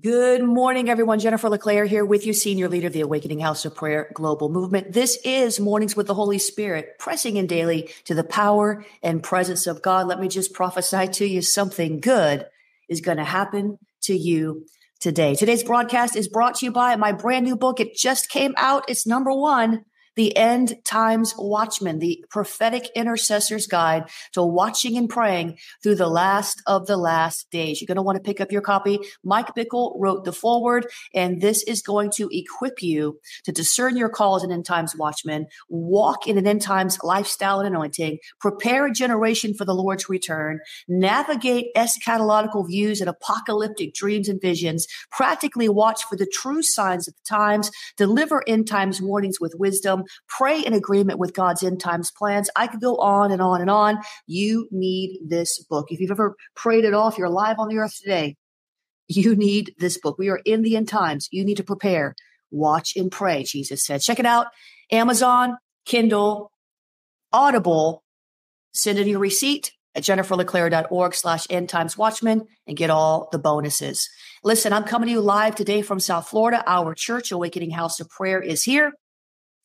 Good morning, everyone. Jennifer LeClaire here with you, Senior Leader of the Awakening House of Prayer Global Movement. This is Mornings with the Holy Spirit, pressing in daily to the power and presence of God. Let me just prophesy to you something good is going to happen to you today. Today's broadcast is brought to you by my brand new book. It just came out. It's number one the End Times Watchman, the prophetic intercessor's guide to watching and praying through the last of the last days. You're going to want to pick up your copy. Mike Bickle wrote the foreword, and this is going to equip you to discern your call as an end times watchman, walk in an end times lifestyle and anointing, prepare a generation for the Lord's return, navigate eschatological views and apocalyptic dreams and visions, practically watch for the true signs of the times, deliver end times warnings with wisdom, pray in agreement with God's end times plans. I could go on and on and on. You need this book. If you've ever prayed it off, you're alive on the earth today. You need this book. We are in the end times. You need to prepare. Watch and pray, Jesus said. Check it out. Amazon, Kindle, Audible. Send in your receipt at jenniferleclaire.org slash end times watchman and get all the bonuses. Listen, I'm coming to you live today from South Florida. Our church, Awakening House of Prayer, is here.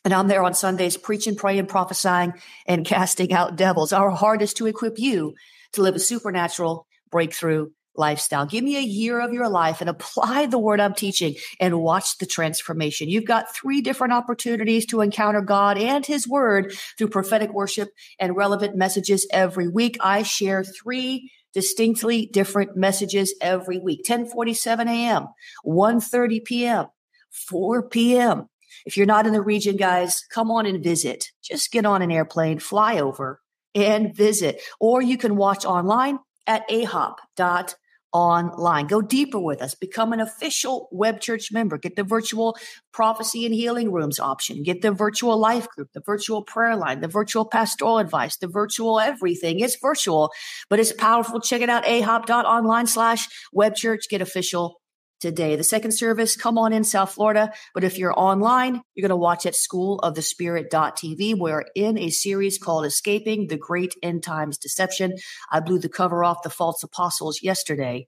And I'm there on Sundays preaching, praying, prophesying, and casting out devils. Our heart is to equip you to live a supernatural breakthrough lifestyle. Give me a year of your life and apply the word I'm teaching and watch the transformation. You've got three different opportunities to encounter God and his word through prophetic worship and relevant messages every week. I share three distinctly different messages every week. 1047 a.m., 1.30 p.m., 4 p.m., if you're not in the region, guys, come on and visit. Just get on an airplane, fly over and visit. Or you can watch online at ahop.online. Go deeper with us. Become an official web church member. Get the virtual prophecy and healing rooms option. Get the virtual life group, the virtual prayer line, the virtual pastoral advice, the virtual everything. It's virtual, but it's powerful. Check it out. ahop.online slash web church. Get official today. The second service, come on in South Florida. But if you're online, you're going to watch at schoolofthespirit.tv. We're in a series called Escaping the Great End Times Deception. I blew the cover off the false apostles yesterday.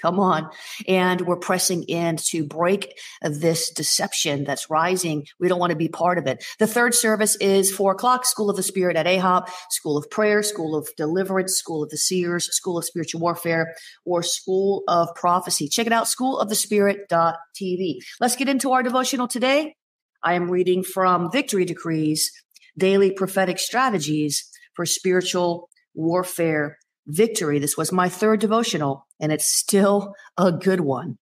Come on. And we're pressing in to break this deception that's rising. We don't want to be part of it. The third service is four o'clock, School of the Spirit at AHOP, School of Prayer, School of Deliverance, School of the Seers, School of Spiritual Warfare, or School of Prophecy. Check it out, School of the schoolofthespirit.tv. Let's get into our devotional today. I am reading from Victory Decrees, Daily Prophetic Strategies for Spiritual Warfare victory. This was my third devotional, and it's still a good one.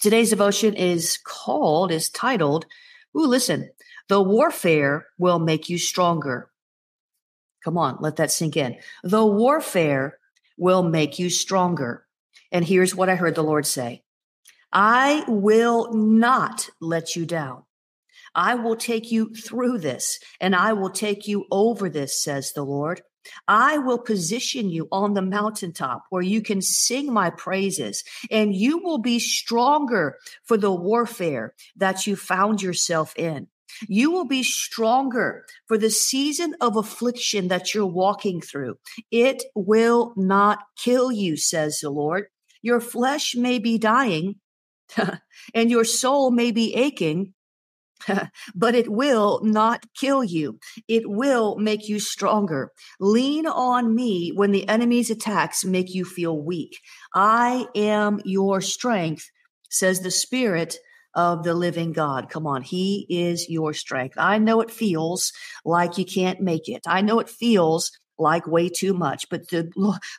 Today's devotion is called, is titled, Ooh, listen, the warfare will make you stronger. Come on, let that sink in. The warfare will make you stronger. And here's what I heard the Lord say I will not let you down. I will take you through this and I will take you over this, says the Lord. I will position you on the mountaintop where you can sing my praises and you will be stronger for the warfare that you found yourself in. You will be stronger for the season of affliction that you're walking through. It will not kill you, says the Lord. Your flesh may be dying and your soul may be aching, but it will not kill you. It will make you stronger. Lean on me when the enemy's attacks make you feel weak. I am your strength, says the Spirit of the living God. Come on. He is your strength. I know it feels like you can't make it. I know it feels like way too much. But the,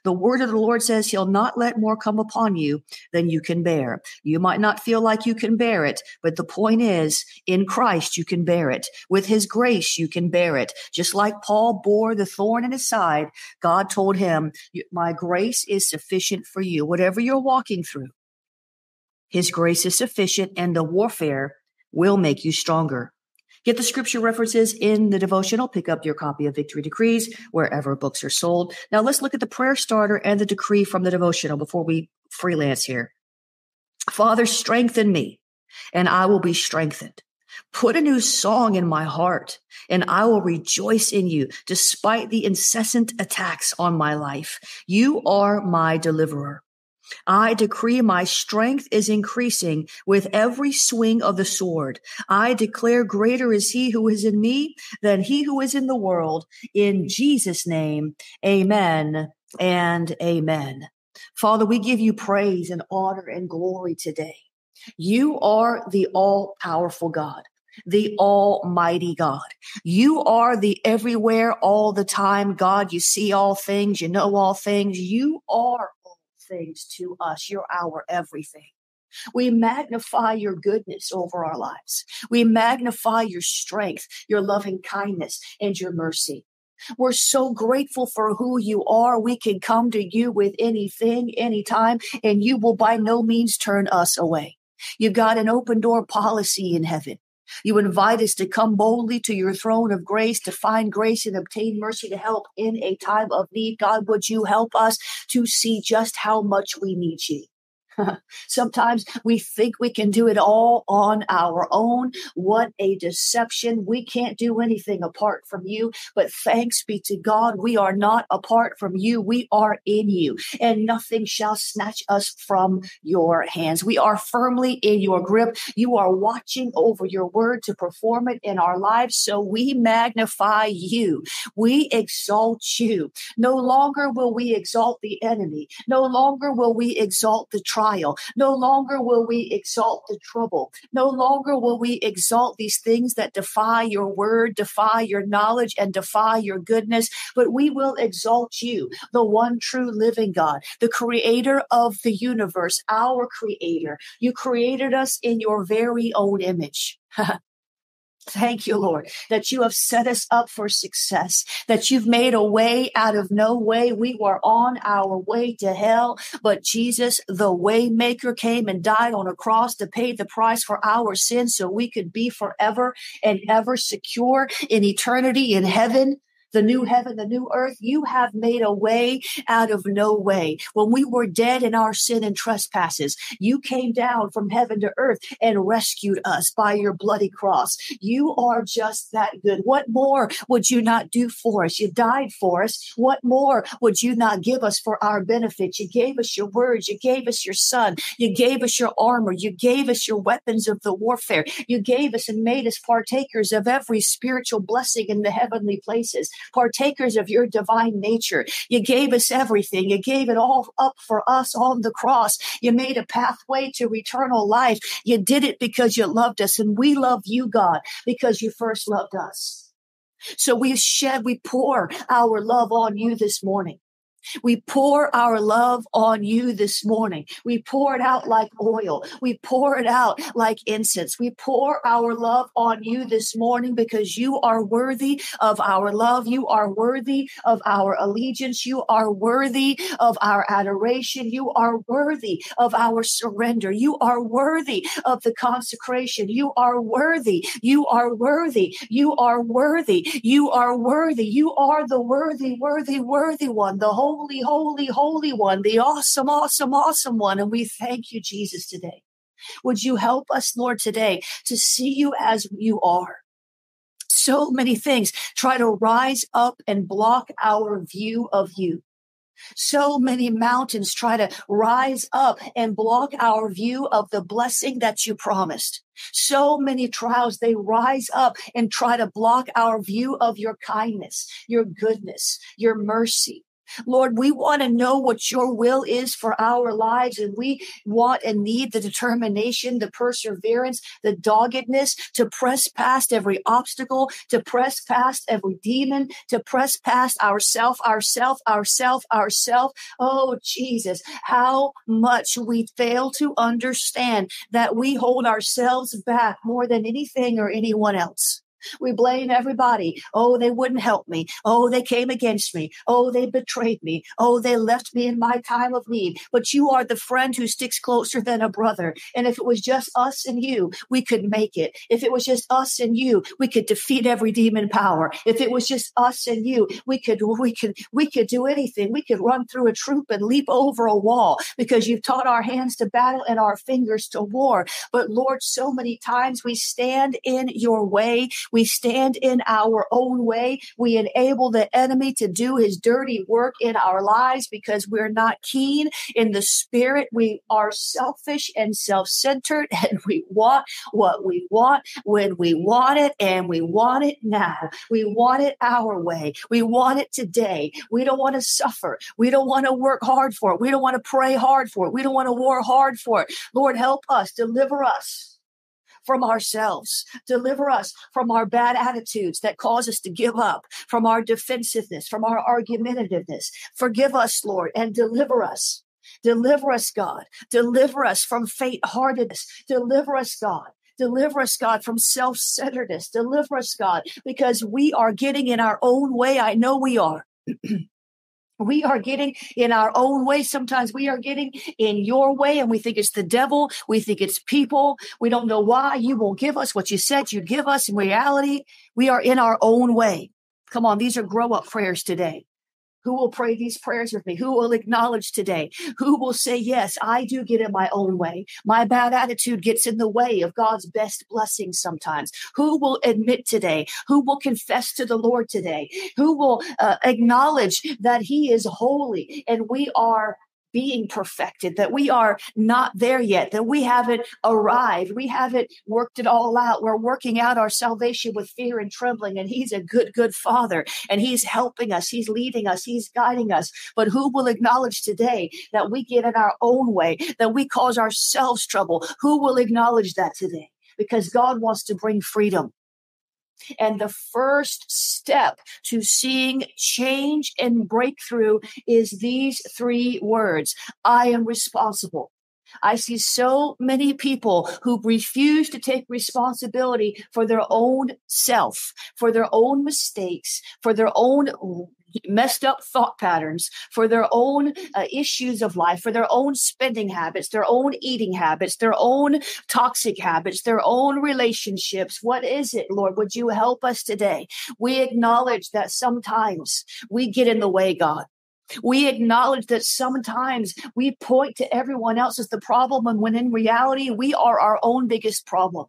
the word of the Lord says he'll not let more come upon you than you can bear. You might not feel like you can bear it, but the point is in Christ, you can bear it. With his grace, you can bear it. Just like Paul bore the thorn in his side, God told him, my grace is sufficient for you. Whatever you're walking through, his grace is sufficient and the warfare will make you stronger. Get the scripture references in the devotional. Pick up your copy of Victory Decrees wherever books are sold. Now let's look at the prayer starter and the decree from the devotional before we freelance here. Father, strengthen me and I will be strengthened. Put a new song in my heart and I will rejoice in you despite the incessant attacks on my life. You are my deliverer. I decree my strength is increasing with every swing of the sword. I declare greater is he who is in me than he who is in the world. In Jesus' name, amen and amen. Father, we give you praise and honor and glory today. You are the all powerful God the Almighty God. You are the everywhere, all the time God. You see all things, you know all things. You are things to us. You're our everything. We magnify your goodness over our lives. We magnify your strength, your loving kindness, and your mercy. We're so grateful for who you are. We can come to you with anything, anytime, and you will by no means turn us away. You've got an open door policy in heaven. You invite us to come boldly to your throne of grace to find grace and obtain mercy to help in a time of need. God, would you help us to see just how much we need you? Sometimes we think we can do it all on our own. What a deception. We can't do anything apart from you. But thanks be to God, we are not apart from you. We are in you, and nothing shall snatch us from your hands. We are firmly in your grip. You are watching over your word to perform it in our lives. So we magnify you. We exalt you. No longer will we exalt the enemy. No longer will we exalt the tribe No longer will we exalt the trouble. No longer will we exalt these things that defy your word, defy your knowledge, and defy your goodness, but we will exalt you, the one true living God, the creator of the universe, our creator. You created us in your very own image. Thank you, Lord, that you have set us up for success, that you've made a way out of no way. We were on our way to hell, but Jesus, the waymaker, came and died on a cross to pay the price for our sins so we could be forever and ever secure in eternity in heaven the new heaven, the new earth. You have made a way out of no way. When we were dead in our sin and trespasses, you came down from heaven to earth and rescued us by your bloody cross. You are just that good. What more would you not do for us? You died for us. What more would you not give us for our benefit? You gave us your words. You gave us your son. You gave us your armor. You gave us your weapons of the warfare. You gave us and made us partakers of every spiritual blessing in the heavenly places partakers of your divine nature. You gave us everything. You gave it all up for us on the cross. You made a pathway to eternal life. You did it because you loved us and we love you, God, because you first loved us. So we shed, we pour our love on you this morning. We pour our love on you this morning. We pour it out like oil. We pour it out like incense. We pour our love on you this morning because you are worthy of our love. You are worthy of our allegiance. You are worthy of our adoration. You are worthy of our surrender. You are worthy of the consecration. You are worthy. You are worthy. You are worthy. You are worthy. You are the worthy, worthy, worthy one, the whole holy, holy, holy one, the awesome, awesome, awesome one. And we thank you, Jesus, today. Would you help us, Lord, today to see you as you are? So many things try to rise up and block our view of you. So many mountains try to rise up and block our view of the blessing that you promised. So many trials, they rise up and try to block our view of your kindness, your goodness, your mercy. Lord, we want to know what your will is for our lives, and we want and need the determination, the perseverance, the doggedness to press past every obstacle, to press past every demon, to press past ourself, ourself, ourself, ourself. Oh, Jesus, how much we fail to understand that we hold ourselves back more than anything or anyone else. We blame everybody. Oh, they wouldn't help me. Oh, they came against me. Oh, they betrayed me. Oh, they left me in my time of need. But you are the friend who sticks closer than a brother. And if it was just us and you, we could make it. If it was just us and you, we could defeat every demon power. If it was just us and you, we could, we could, we could do anything. We could run through a troop and leap over a wall because you've taught our hands to battle and our fingers to war. But Lord, so many times we stand in your way. We stand in our own way. We enable the enemy to do his dirty work in our lives because we're not keen in the spirit. We are selfish and self centered and we want what we want when we want it and we want it now. We want it our way. We want it today. We don't want to suffer. We don't want to work hard for it. We don't want to pray hard for it. We don't want to war hard for it. Lord, help us, deliver us from ourselves. Deliver us from our bad attitudes that cause us to give up, from our defensiveness, from our argumentativeness. Forgive us, Lord, and deliver us. Deliver us, God. Deliver us from faint heartedness. Deliver us, God. Deliver us, God, from self centeredness. Deliver us, God, because we are getting in our own way. I know we are. We are getting in our own way. Sometimes we are getting in your way and we think it's the devil. We think it's people. We don't know why you won't give us what you said you'd give us. In reality, we are in our own way. Come on. These are grow up prayers today. Who will pray these prayers with me? Who will acknowledge today? Who will say, Yes, I do get in my own way. My bad attitude gets in the way of God's best blessings sometimes. Who will admit today? Who will confess to the Lord today? Who will uh, acknowledge that He is holy and we are being perfected, that we are not there yet, that we haven't arrived, we haven't worked it all out. We're working out our salvation with fear and trembling, and He's a good, good Father, and He's helping us, He's leading us, He's guiding us. But who will acknowledge today that we get in our own way, that we cause ourselves trouble? Who will acknowledge that today? Because God wants to bring freedom. And the first step to seeing change and breakthrough is these three words I am responsible. I see so many people who refuse to take responsibility for their own self, for their own mistakes, for their own messed up thought patterns, for their own uh, issues of life, for their own spending habits, their own eating habits, their own toxic habits, their own relationships. What is it, Lord? Would you help us today? We acknowledge that sometimes we get in the way, God. We acknowledge that sometimes we point to everyone else as the problem, and when in reality, we are our own biggest problem.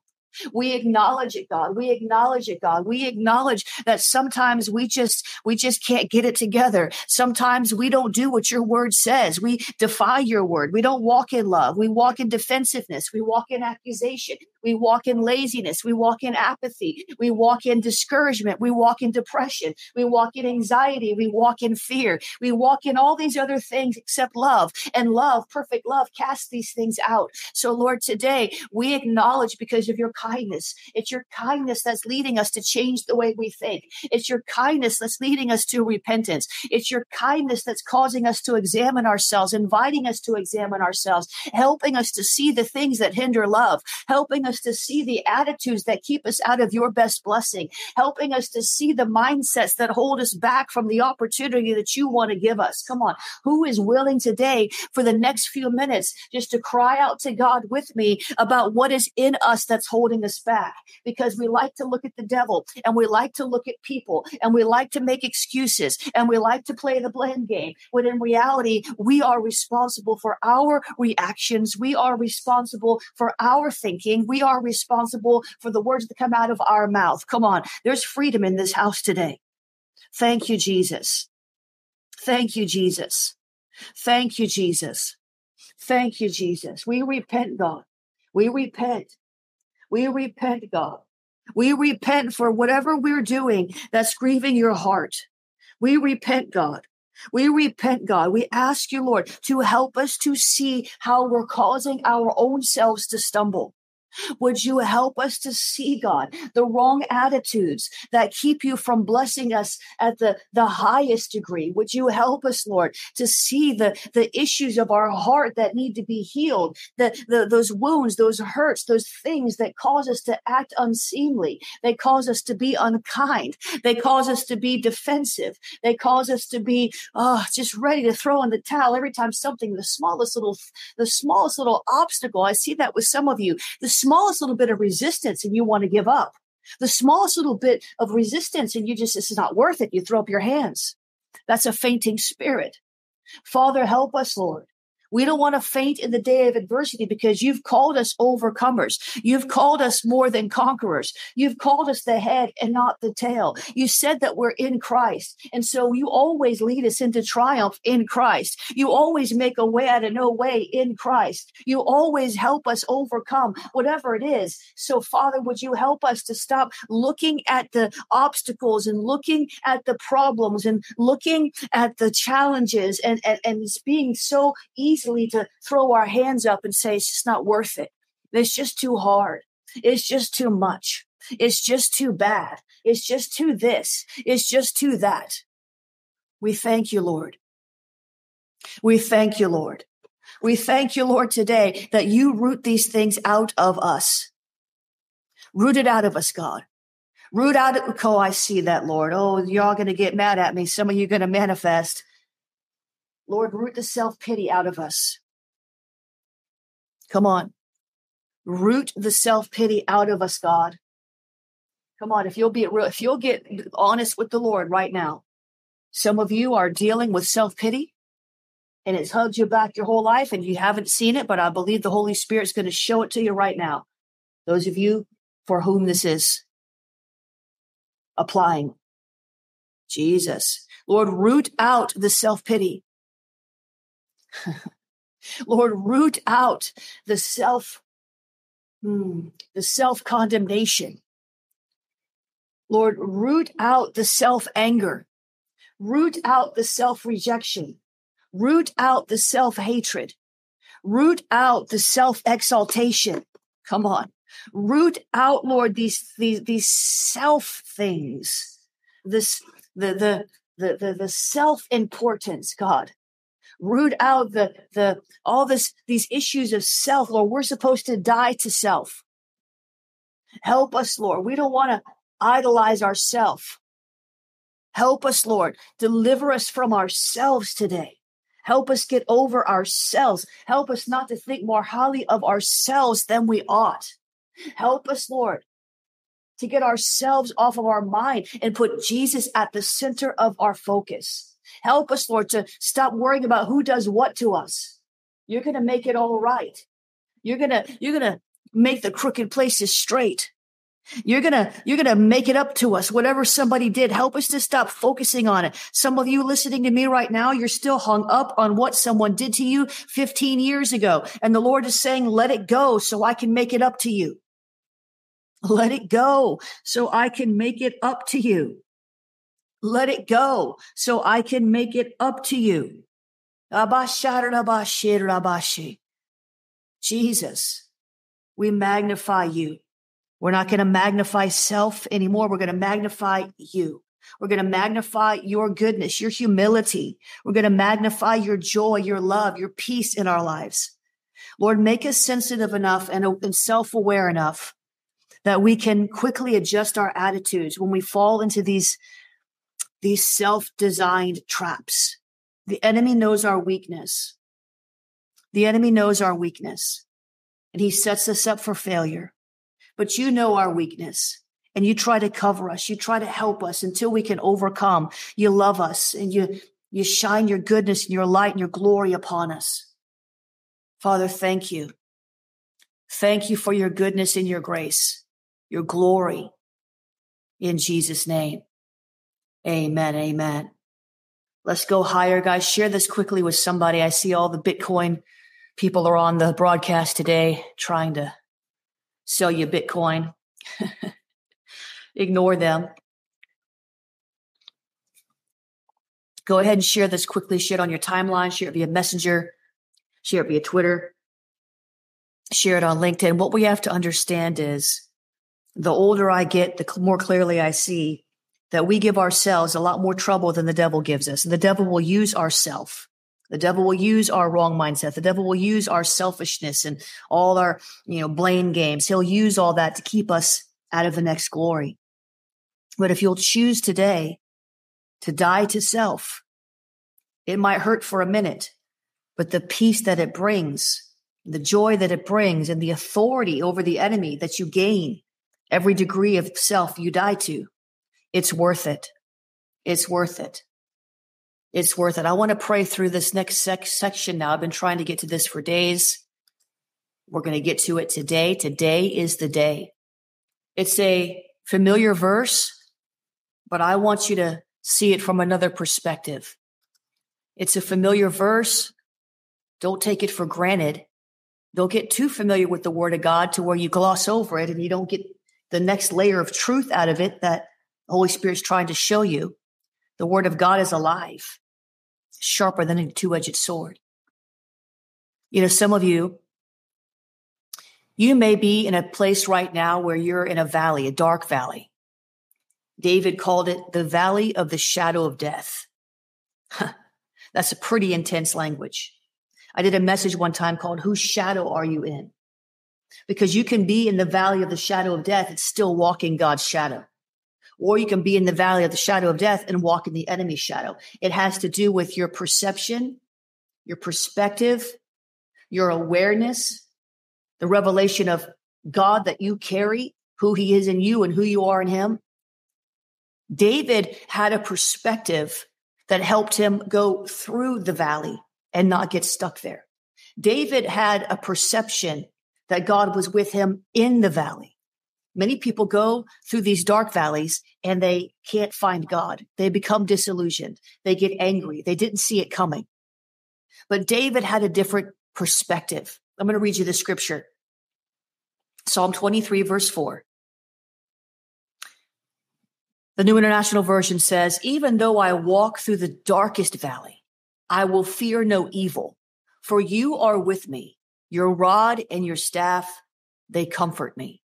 We acknowledge it, God. We acknowledge it, God. We acknowledge that sometimes we just we just can't get it together. Sometimes we don't do what your word says. We defy your word. We don't walk in love. We walk in defensiveness. We walk in accusation. We walk in laziness. We walk in apathy. We walk in discouragement. We walk in depression. We walk in anxiety. We walk in fear. We walk in all these other things except love. And love, perfect love, casts these things out. So, Lord, today we acknowledge because of your kindness. It's your kindness that's leading us to change the way we think. It's your kindness that's leading us to repentance. It's your kindness that's causing us to examine ourselves, inviting us to examine ourselves, helping us to see the things that hinder love, helping us to see the attitudes that keep us out of your best blessing, helping us to see the mindsets that hold us back from the opportunity that you want to give us. Come on. Who is willing today for the next few minutes just to cry out to God with me about what is in us that's holding us back? Because we like to look at the devil and we like to look at people and we like to make excuses and we like to play the blame game. When in reality, we are responsible for our reactions. We are responsible for our thinking. We are responsible for the words that come out of our mouth. Come on. There's freedom in this house today. Thank you, Jesus. Thank you, Jesus. Thank you, Jesus. Thank you, Jesus. We repent, God. We repent. We repent, God. We repent for whatever we're doing that's grieving your heart. We repent, God. We repent, God. We ask you, Lord, to help us to see how we're causing our own selves to stumble. Would you help us to see, God, the wrong attitudes that keep you from blessing us at the, the highest degree? Would you help us, Lord, to see the, the issues of our heart that need to be healed, the, the, those wounds, those hurts, those things that cause us to act unseemly? They cause us to be unkind. They cause us to be defensive. They cause us to be oh, just ready to throw in the towel every time something, the smallest little, the smallest little obstacle. I see that with some of you. The smallest little bit of resistance and you want to give up. The smallest little bit of resistance and you just, this is not worth it. You throw up your hands. That's a fainting spirit. Father, help us, Lord. We don't want to faint in the day of adversity because you've called us overcomers. You've called us more than conquerors. You've called us the head and not the tail. You said that we're in Christ. And so you always lead us into triumph in Christ. You always make a way out of no way in Christ. You always help us overcome whatever it is. So Father, would you help us to stop looking at the obstacles and looking at the problems and looking at the challenges and, and, and it's being so easily to throw our hands up and say, it's just not worth it. It's just too hard. It's just too much. It's just too bad. It's just too this. It's just too that. We thank you, Lord. We thank you, Lord. We thank you, Lord, today that you root these things out of us. Root it out of us, God. Root out. Oh, I see that, Lord. Oh, you're all going to get mad at me. Some of you going to manifest. Lord, root the self pity out of us. Come on. Root the self pity out of us, God. Come on. If you'll be real, if you'll get honest with the Lord right now, some of you are dealing with self pity and it's hugged you back your whole life and you haven't seen it, but I believe the Holy Spirit's going to show it to you right now. Those of you for whom this is applying. Jesus. Lord, root out the self pity. Lord, root out the self, hmm, the self condemnation. Lord, root out the self anger. Root out the self rejection. Root out the self hatred. Root out the self exaltation. Come on. Root out, Lord, these, these, these self things. This, the, the, the, the, the self importance, God root out the the all this these issues of self. Lord we're supposed to die to self. Help us lord. We don't want to idolize ourself. Help us lord. Deliver us from ourselves today. Help us get over ourselves. Help us not to think more highly of ourselves than we ought. Help us lord to get ourselves off of our mind and put jesus at the center of our focus Help us, Lord, to stop worrying about who does what to us. You're going to make it all right. You're going to, you're going to make the crooked places straight. You're going to, you're going to make it up to us. Whatever somebody did, help us to stop focusing on it. Some of you listening to me right now, you're still hung up on what someone did to you 15 years ago. And the Lord is saying, let it go so I can make it up to you. Let it go so I can make it up to you. Let it go so I can make it up to you. Jesus, we magnify you. We're not going to magnify self anymore. We're going to magnify you. We're going to magnify your goodness, your humility. We're going to magnify your joy, your love, your peace in our lives. Lord, make us sensitive enough and, and self aware enough that we can quickly adjust our attitudes when we fall into these these self designed traps. The enemy knows our weakness. The enemy knows our weakness and he sets us up for failure. But you know our weakness and you try to cover us. You try to help us until we can overcome. You love us and you, you shine your goodness and your light and your glory upon us. Father, thank you. Thank you for your goodness and your grace, your glory in Jesus' name. Amen. Amen. Let's go higher, guys. Share this quickly with somebody. I see all the Bitcoin people are on the broadcast today trying to sell you Bitcoin. Ignore them. Go ahead and share this quickly. Share it on your timeline. Share it via Messenger. Share it via Twitter. Share it on LinkedIn. What we have to understand is the older I get, the more clearly I see that we give ourselves a lot more trouble than the devil gives us. And the devil will use ourself. The devil will use our wrong mindset. The devil will use our selfishness and all our, you know, blame games. He'll use all that to keep us out of the next glory. But if you'll choose today to die to self, it might hurt for a minute, but the peace that it brings, the joy that it brings, and the authority over the enemy that you gain every degree of self you die to it's worth it. It's worth it. It's worth it. I want to pray through this next sec- section now. I've been trying to get to this for days. We're going to get to it today. Today is the day. It's a familiar verse, but I want you to see it from another perspective. It's a familiar verse. Don't take it for granted. Don't get too familiar with the word of God to where you gloss over it and you don't get the next layer of truth out of it that the Holy Spirit's trying to show you. The word of God is alive, sharper than a two edged sword. You know, some of you, you may be in a place right now where you're in a valley, a dark valley. David called it the valley of the shadow of death. That's a pretty intense language. I did a message one time called Whose Shadow Are You In? Because you can be in the valley of the shadow of death and still walk in God's shadow. Or you can be in the valley of the shadow of death and walk in the enemy's shadow. It has to do with your perception, your perspective, your awareness, the revelation of God that you carry, who he is in you and who you are in him. David had a perspective that helped him go through the valley and not get stuck there. David had a perception that God was with him in the valley. Many people go through these dark valleys and they can't find God. They become disillusioned. They get angry. They didn't see it coming. But David had a different perspective. I'm going to read you the scripture. Psalm 23, verse 4. The New International Version says, Even though I walk through the darkest valley, I will fear no evil, for you are with me. Your rod and your staff, they comfort me.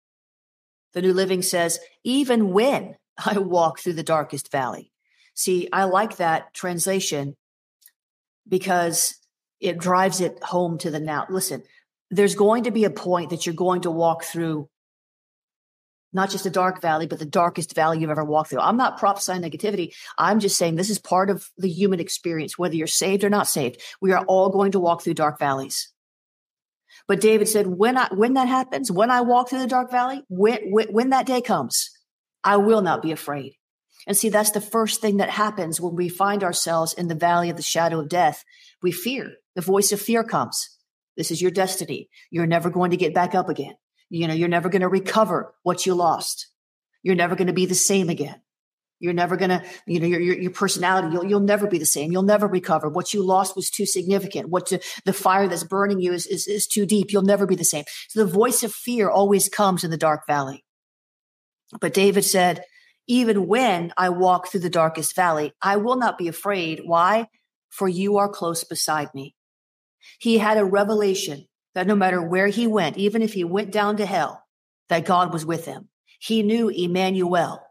The New Living says, even when I walk through the darkest valley. See, I like that translation because it drives it home to the now. Listen, there's going to be a point that you're going to walk through not just a dark valley, but the darkest valley you've ever walked through. I'm not prophesying negativity. I'm just saying this is part of the human experience, whether you're saved or not saved. We are all going to walk through dark valleys. But David said, when I, when that happens, when I walk through the dark valley, when, when, when that day comes, I will not be afraid. And see, that's the first thing that happens when we find ourselves in the valley of the shadow of death. We fear. The voice of fear comes. This is your destiny. You're never going to get back up again. You know, you're never going to recover what you lost. You're never going to be the same again. You're never going to, you know, your, your, your, personality, you'll, you'll never be the same. You'll never recover. What you lost was too significant. What to, the fire that's burning you is, is, is too deep. You'll never be the same. So the voice of fear always comes in the dark valley. But David said, even when I walk through the darkest valley, I will not be afraid. Why? For you are close beside me. He had a revelation that no matter where he went, even if he went down to hell, that God was with him. He knew Emmanuel,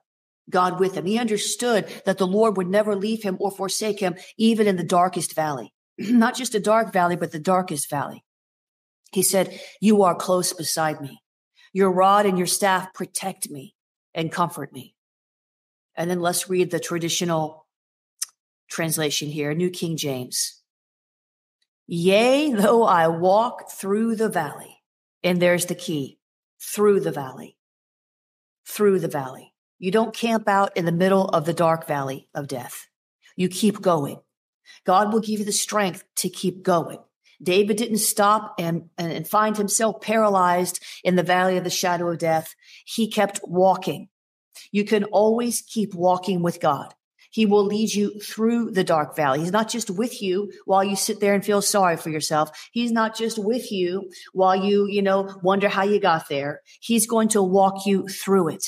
God with him. He understood that the Lord would never leave him or forsake him, even in the darkest valley. Not just a dark valley, but the darkest valley. He said, You are close beside me. Your rod and your staff protect me and comfort me. And then let's read the traditional translation here, New King James. Yea, though I walk through the valley, and there's the key through the valley, through the valley. You don't camp out in the middle of the dark valley of death. You keep going. God will give you the strength to keep going. David didn't stop and, and find himself paralyzed in the valley of the shadow of death. He kept walking. You can always keep walking with God. He will lead you through the dark valley. He's not just with you while you sit there and feel sorry for yourself. He's not just with you while you, you know, wonder how you got there. He's going to walk you through it.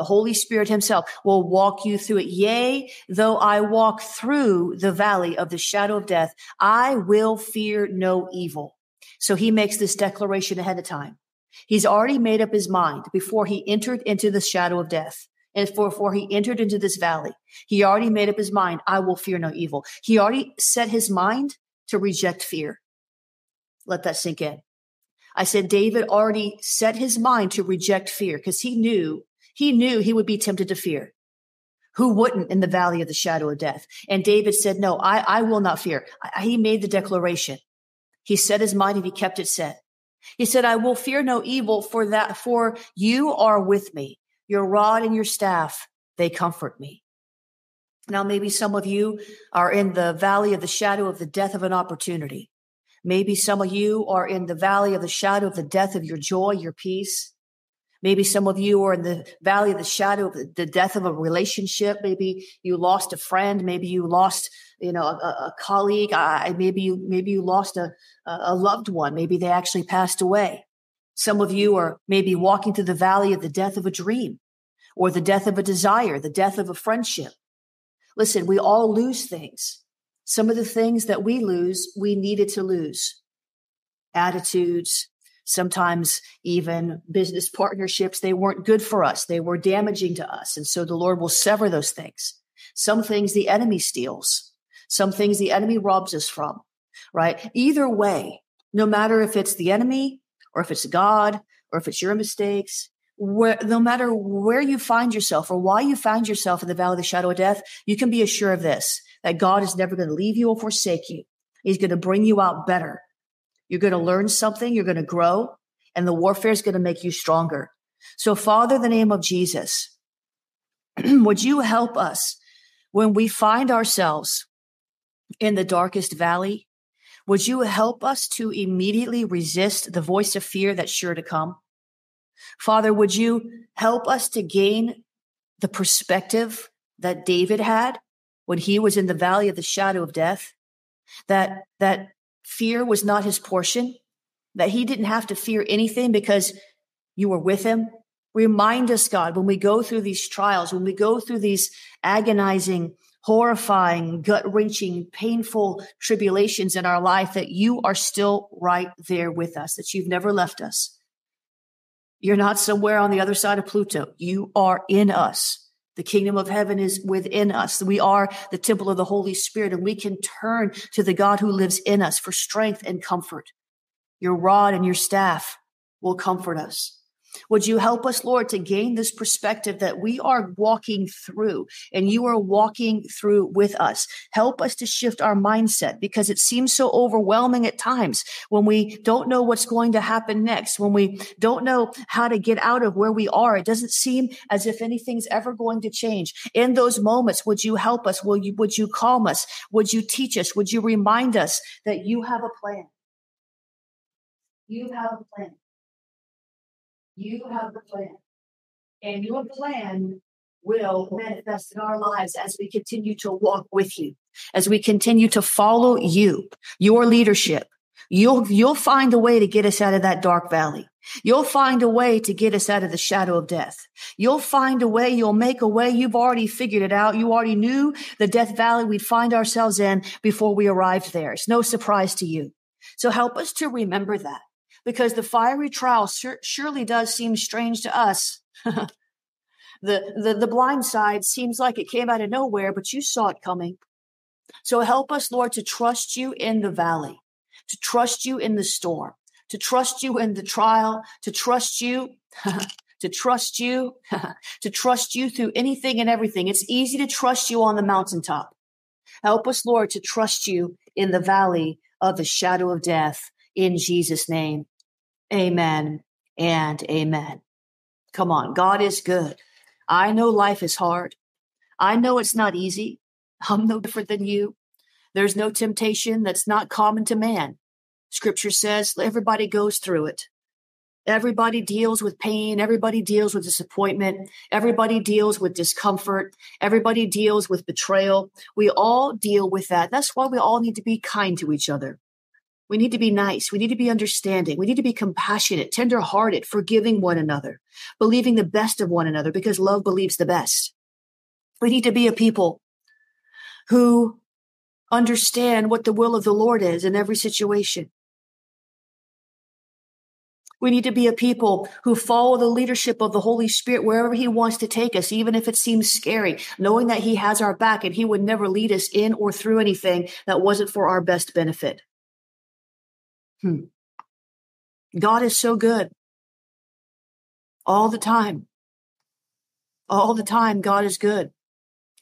The Holy Spirit himself will walk you through it. Yea, though I walk through the valley of the shadow of death, I will fear no evil. So he makes this declaration ahead of time. He's already made up his mind before he entered into the shadow of death. And before he entered into this valley, he already made up his mind, I will fear no evil. He already set his mind to reject fear. Let that sink in. I said David already set his mind to reject fear because he knew, he knew he would be tempted to fear. Who wouldn't in the valley of the shadow of death? And David said, no, I, I will not fear. I, he made the declaration. He set his mind and he kept it set. He said, I will fear no evil for that, for you are with me. Your rod and your staff, they comfort me. Now, maybe some of you are in the valley of the shadow of the death of an opportunity. Maybe some of you are in the valley of the shadow of the death of your joy, your peace. Maybe some of you are in the valley of the shadow of the death of a relationship. Maybe you lost a friend. Maybe you lost, you know, a, a colleague. I, maybe you, maybe you lost a, a loved one. Maybe they actually passed away. Some of you are maybe walking through the valley of the death of a dream or the death of a desire, the death of a friendship. Listen, we all lose things. Some of the things that we lose, we needed to lose. Attitudes, sometimes even business partnerships, they weren't good for us. They were damaging to us. And so the Lord will sever those things. Some things the enemy steals. Some things the enemy robs us from, right? Either way, no matter if it's the enemy or if it's God or if it's your mistakes, where, no matter where you find yourself or why you find yourself in the valley of the shadow of death, you can be assured of this, that God is never going to leave you or forsake you. He's going to bring you out better. You're going to learn something. You're going to grow and the warfare is going to make you stronger. So Father, the name of Jesus, would you help us when we find ourselves in the darkest valley? Would you help us to immediately resist the voice of fear that's sure to come? Father, would you help us to gain the perspective that David had when he was in the valley of the shadow of death? That, that fear was not his portion, that he didn't have to fear anything because you were with him. Remind us, God, when we go through these trials, when we go through these agonizing horrifying, gut wrenching, painful tribulations in our life, that you are still right there with us, that you've never left us. You're not somewhere on the other side of Pluto. You are in us. The kingdom of heaven is within us. We are the temple of the Holy Spirit, and we can turn to the God who lives in us for strength and comfort. Your rod and your staff will comfort us. Would you help us, Lord, to gain this perspective that we are walking through and you are walking through with us? Help us to shift our mindset because it seems so overwhelming at times when we don't know what's going to happen next, when we don't know how to get out of where we are. It doesn't seem as if anything's ever going to change. In those moments, would you help us? Will you, would you calm us? Would you teach us? Would you remind us that you have a plan? You have a plan. You have the plan. And your plan will manifest in our lives as we continue to walk with you, as we continue to follow you, your leadership. You'll, you'll find a way to get us out of that dark valley. You'll find a way to get us out of the shadow of death. You'll find a way. You'll make a way. You've already figured it out. You already knew the death valley we'd find ourselves in before we arrived there. It's no surprise to you. So help us to remember that because the fiery trial sur- surely does seem strange to us. the, the, the blind side seems like it came out of nowhere, but you saw it coming. So help us, Lord, to trust you in the valley, to trust you in the storm, to trust you in the trial, to trust you, to trust you, to trust you through anything and everything. It's easy to trust you on the mountaintop. Help us, Lord, to trust you in the valley of the shadow of death in Jesus' name. Amen and amen. Come on, God is good. I know life is hard. I know it's not easy. I'm no different than you. There's no temptation that's not common to man. Scripture says everybody goes through it. Everybody deals with pain. Everybody deals with disappointment. Everybody deals with discomfort. Everybody deals with betrayal. We all deal with that. That's why we all need to be kind to each other. We need to be nice. We need to be understanding. We need to be compassionate, tenderhearted, forgiving one another, believing the best of one another because love believes the best. We need to be a people who understand what the will of the Lord is in every situation. We need to be a people who follow the leadership of the Holy Spirit wherever He wants to take us, even if it seems scary, knowing that He has our back and He would never lead us in or through anything that wasn't for our best benefit. Hmm. God is so good. All the time. All the time, God is good.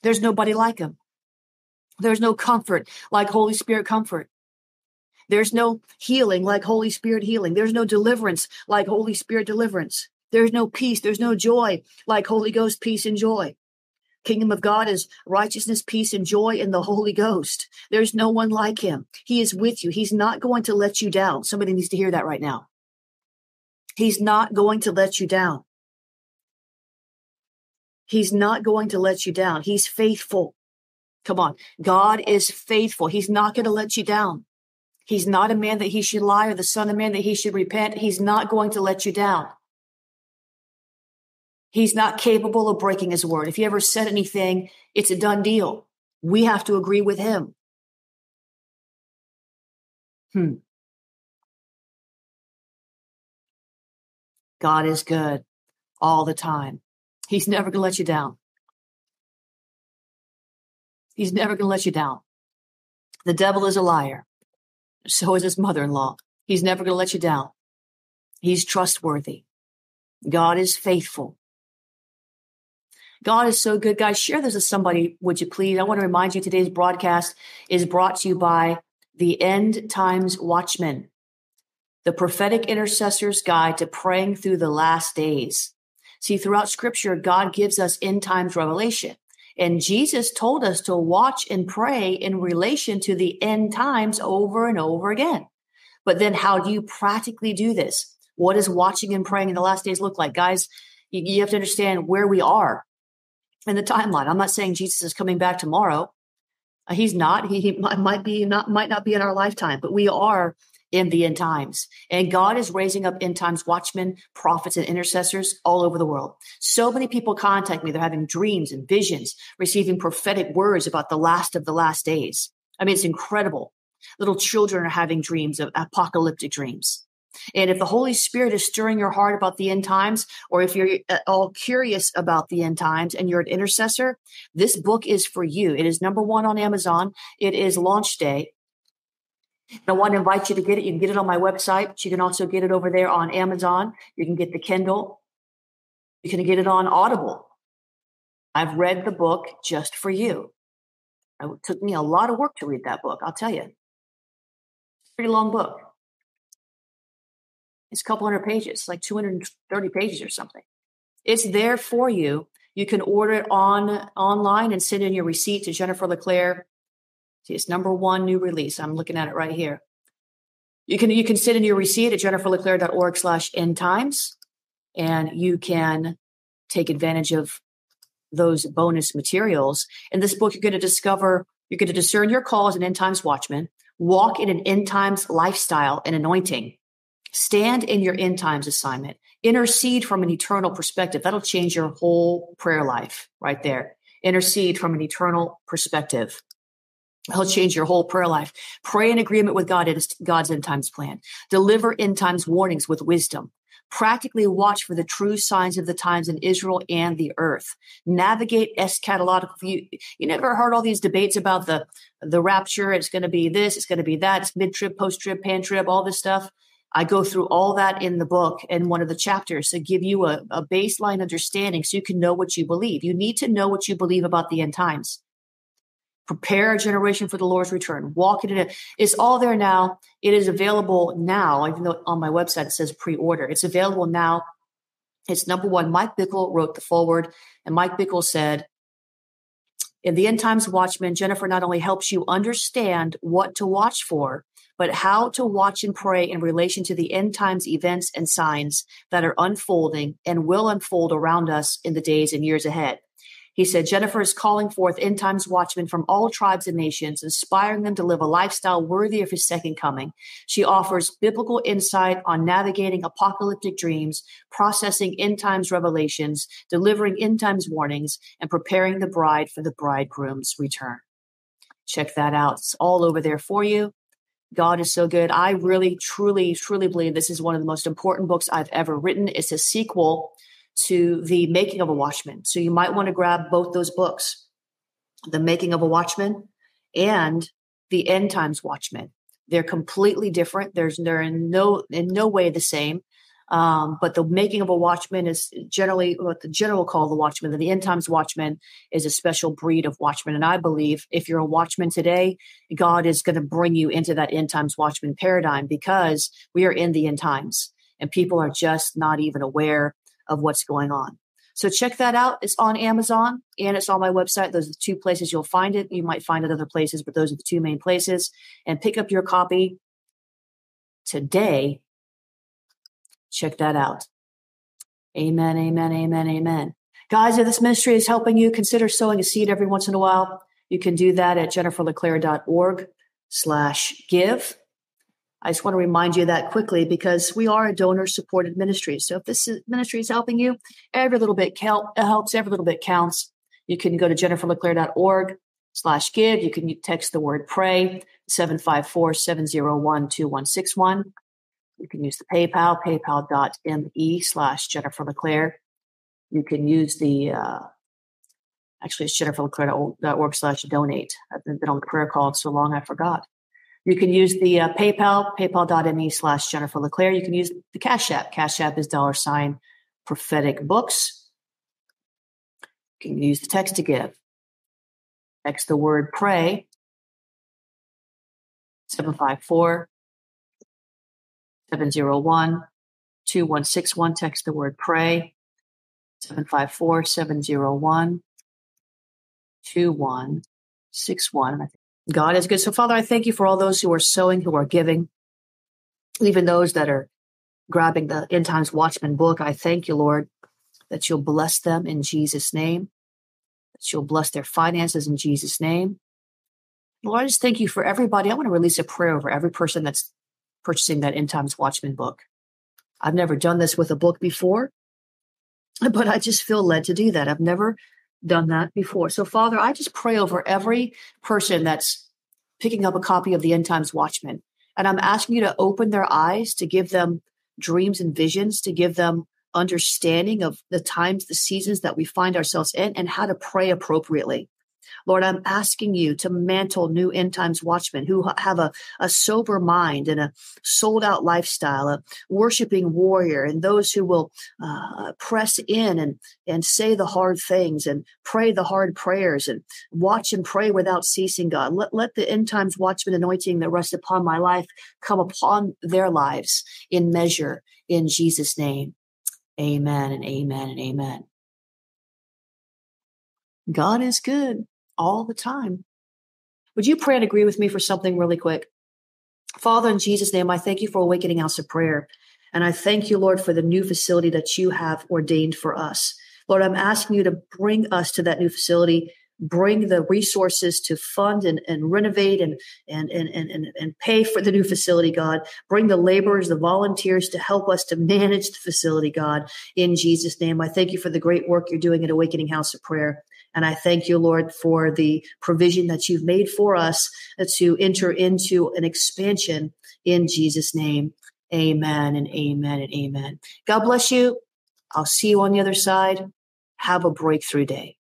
There's nobody like him. There's no comfort like Holy Spirit comfort. There's no healing like Holy Spirit healing. There's no deliverance like Holy Spirit deliverance. There's no peace. There's no joy like Holy Ghost peace and joy. Kingdom of God is righteousness, peace, and joy in the Holy Ghost. There's no one like him. He is with you. He's not going to let you down. Somebody needs to hear that right now. He's not going to let you down. He's not going to let you down. He's faithful. Come on. God is faithful. He's not going to let you down. He's not a man that he should lie or the son of man that he should repent. He's not going to let you down. He's not capable of breaking his word. If he ever said anything, it's a done deal. We have to agree with him. Hmm. God is good all the time. He's never going to let you down. He's never going to let you down. The devil is a liar. So is his mother in law. He's never going to let you down. He's trustworthy. God is faithful. God is so good. Guys, share this with somebody, would you please? I want to remind you today's broadcast is brought to you by the End Times Watchman, the prophetic intercessor's guide to praying through the last days. See, throughout scripture, God gives us end times revelation. And Jesus told us to watch and pray in relation to the end times over and over again. But then how do you practically do this? What does watching and praying in the last days look like? Guys, you, you have to understand where we are in the timeline. I'm not saying Jesus is coming back tomorrow. Uh, he's not. He, he might be not might not be in our lifetime, but we are in the end times. And God is raising up end times watchmen, prophets, and intercessors all over the world. So many people contact me. They're having dreams and visions, receiving prophetic words about the last of the last days. I mean, it's incredible. Little children are having dreams of apocalyptic dreams. And if the Holy Spirit is stirring your heart about the end times, or if you're uh, all curious about the end times and you're an intercessor, this book is for you. It is number one on Amazon. It is launch day. I want to invite you to get it. You can get it on my website, but you can also get it over there on Amazon. You can get the Kindle. You can get it on Audible. I've read the book just for you. It took me a lot of work to read that book, I'll tell you. It's a pretty long book. It's a couple hundred pages, like 230 pages or something. It's there for you. You can order it on online and send in your receipt to Jennifer LeClaire See, it's number one new release. I'm looking at it right here. You can you can sit in your receipt at jenniferleclaire.org slash end times, and you can take advantage of those bonus materials. In this book, you're going to discover, you're going to discern your call as an end times watchman, walk in an end times lifestyle and anointing, stand in your end times assignment, intercede from an eternal perspective. That'll change your whole prayer life right there. Intercede from an eternal perspective. He'll change your whole prayer life. Pray in agreement with God and God's end times plan. Deliver end times warnings with wisdom. Practically watch for the true signs of the times in Israel and the earth. Navigate eschatological view. You never heard all these debates about the, the rapture. It's going to be this. It's going to be that. It's mid trib, post trib, pan trib, all this stuff. I go through all that in the book in one of the chapters to give you a, a baseline understanding so you can know what you believe. You need to know what you believe about the end times prepare a generation for the Lord's return, walk in it. It's all there now. It is available now, even though on my website it says pre order. It's available now. It's number one. Mike Bickle wrote the foreword, and Mike Bickle said, in the End Times Watchman, Jennifer not only helps you understand what to watch for, but how to watch and pray in relation to the end times events and signs that are unfolding and will unfold around us in the days and years ahead. He said, Jennifer is calling forth end times watchmen from all tribes and nations, inspiring them to live a lifestyle worthy of his second coming. She offers biblical insight on navigating apocalyptic dreams, processing end times revelations, delivering end times warnings, and preparing the bride for the bridegroom's return. Check that out. It's all over there for you. God is so good. I really, truly, truly believe this is one of the most important books I've ever written. It's a sequel to the making of a watchman. So you might want to grab both those books, the making of a watchman and the end times watchman. They're completely different. There's they're in no in no way the same. Um, but the making of a watchman is generally what the general call the watchman. The end times watchman is a special breed of watchman. And I believe if you're a watchman today, God is going to bring you into that end times watchman paradigm because we are in the end times and people are just not even aware of what's going on. So check that out. It's on Amazon and it's on my website. Those are the two places you'll find it. You might find it other places, but those are the two main places. And pick up your copy today. Check that out. Amen, amen, amen, amen. Guys, if this ministry is helping you, consider sowing a seed every once in a while. You can do that at jenniferleclaire.org slash give. I just want to remind you that quickly because we are a donor supported ministry. So if this ministry is helping you, every little bit count, helps, every little bit counts. You can go to jenniferleclaire.org slash give. You can text the word pray, 754-701-2161. You can use the PayPal, paypal.me slash Jennifer LeClaire. You can use the, uh, actually it's jenniferleclaire.org slash donate. I've been on the prayer call so long I forgot. You can use the uh, PayPal, paypal.me slash Jennifer LeClaire. You can use the Cash App. Cash App is dollar sign prophetic books. You can use the text to give. Text the word pray, 754 701 2161. Text the word pray, 754 701 2161. God is good. So, Father, I thank you for all those who are sowing, who are giving, even those that are grabbing the End Times Watchman book. I thank you, Lord, that you'll bless them in Jesus' name, that you'll bless their finances in Jesus' name. Lord, I just thank you for everybody. I want to release a prayer over every person that's purchasing that End Times Watchman book. I've never done this with a book before, but I just feel led to do that. I've never done that before. So, Father, I just pray over every person that's picking up a copy of the End Times Watchman. And I'm asking you to open their eyes, to give them dreams and visions, to give them understanding of the times, the seasons that we find ourselves in, and how to pray appropriately. Lord, I'm asking you to mantle new end times watchmen who have a, a sober mind and a sold out lifestyle, a worshiping warrior, and those who will uh, press in and, and say the hard things and pray the hard prayers and watch and pray without ceasing, God. Let, let the end times watchman anointing that rests upon my life come upon their lives in measure in Jesus' name. Amen and amen and amen. God is good all the time. Would you pray and agree with me for something really quick? Father, in Jesus' name, I thank you for Awakening House of Prayer. And I thank you, Lord, for the new facility that you have ordained for us. Lord, I'm asking you to bring us to that new facility, bring the resources to fund and, and renovate and, and, and, and, and pay for the new facility, God. Bring the laborers, the volunteers to help us to manage the facility, God, in Jesus' name. I thank you for the great work you're doing at Awakening House of Prayer. And I thank you, Lord, for the provision that you've made for us to enter into an expansion in Jesus' name. Amen and amen and amen. God bless you. I'll see you on the other side. Have a breakthrough day.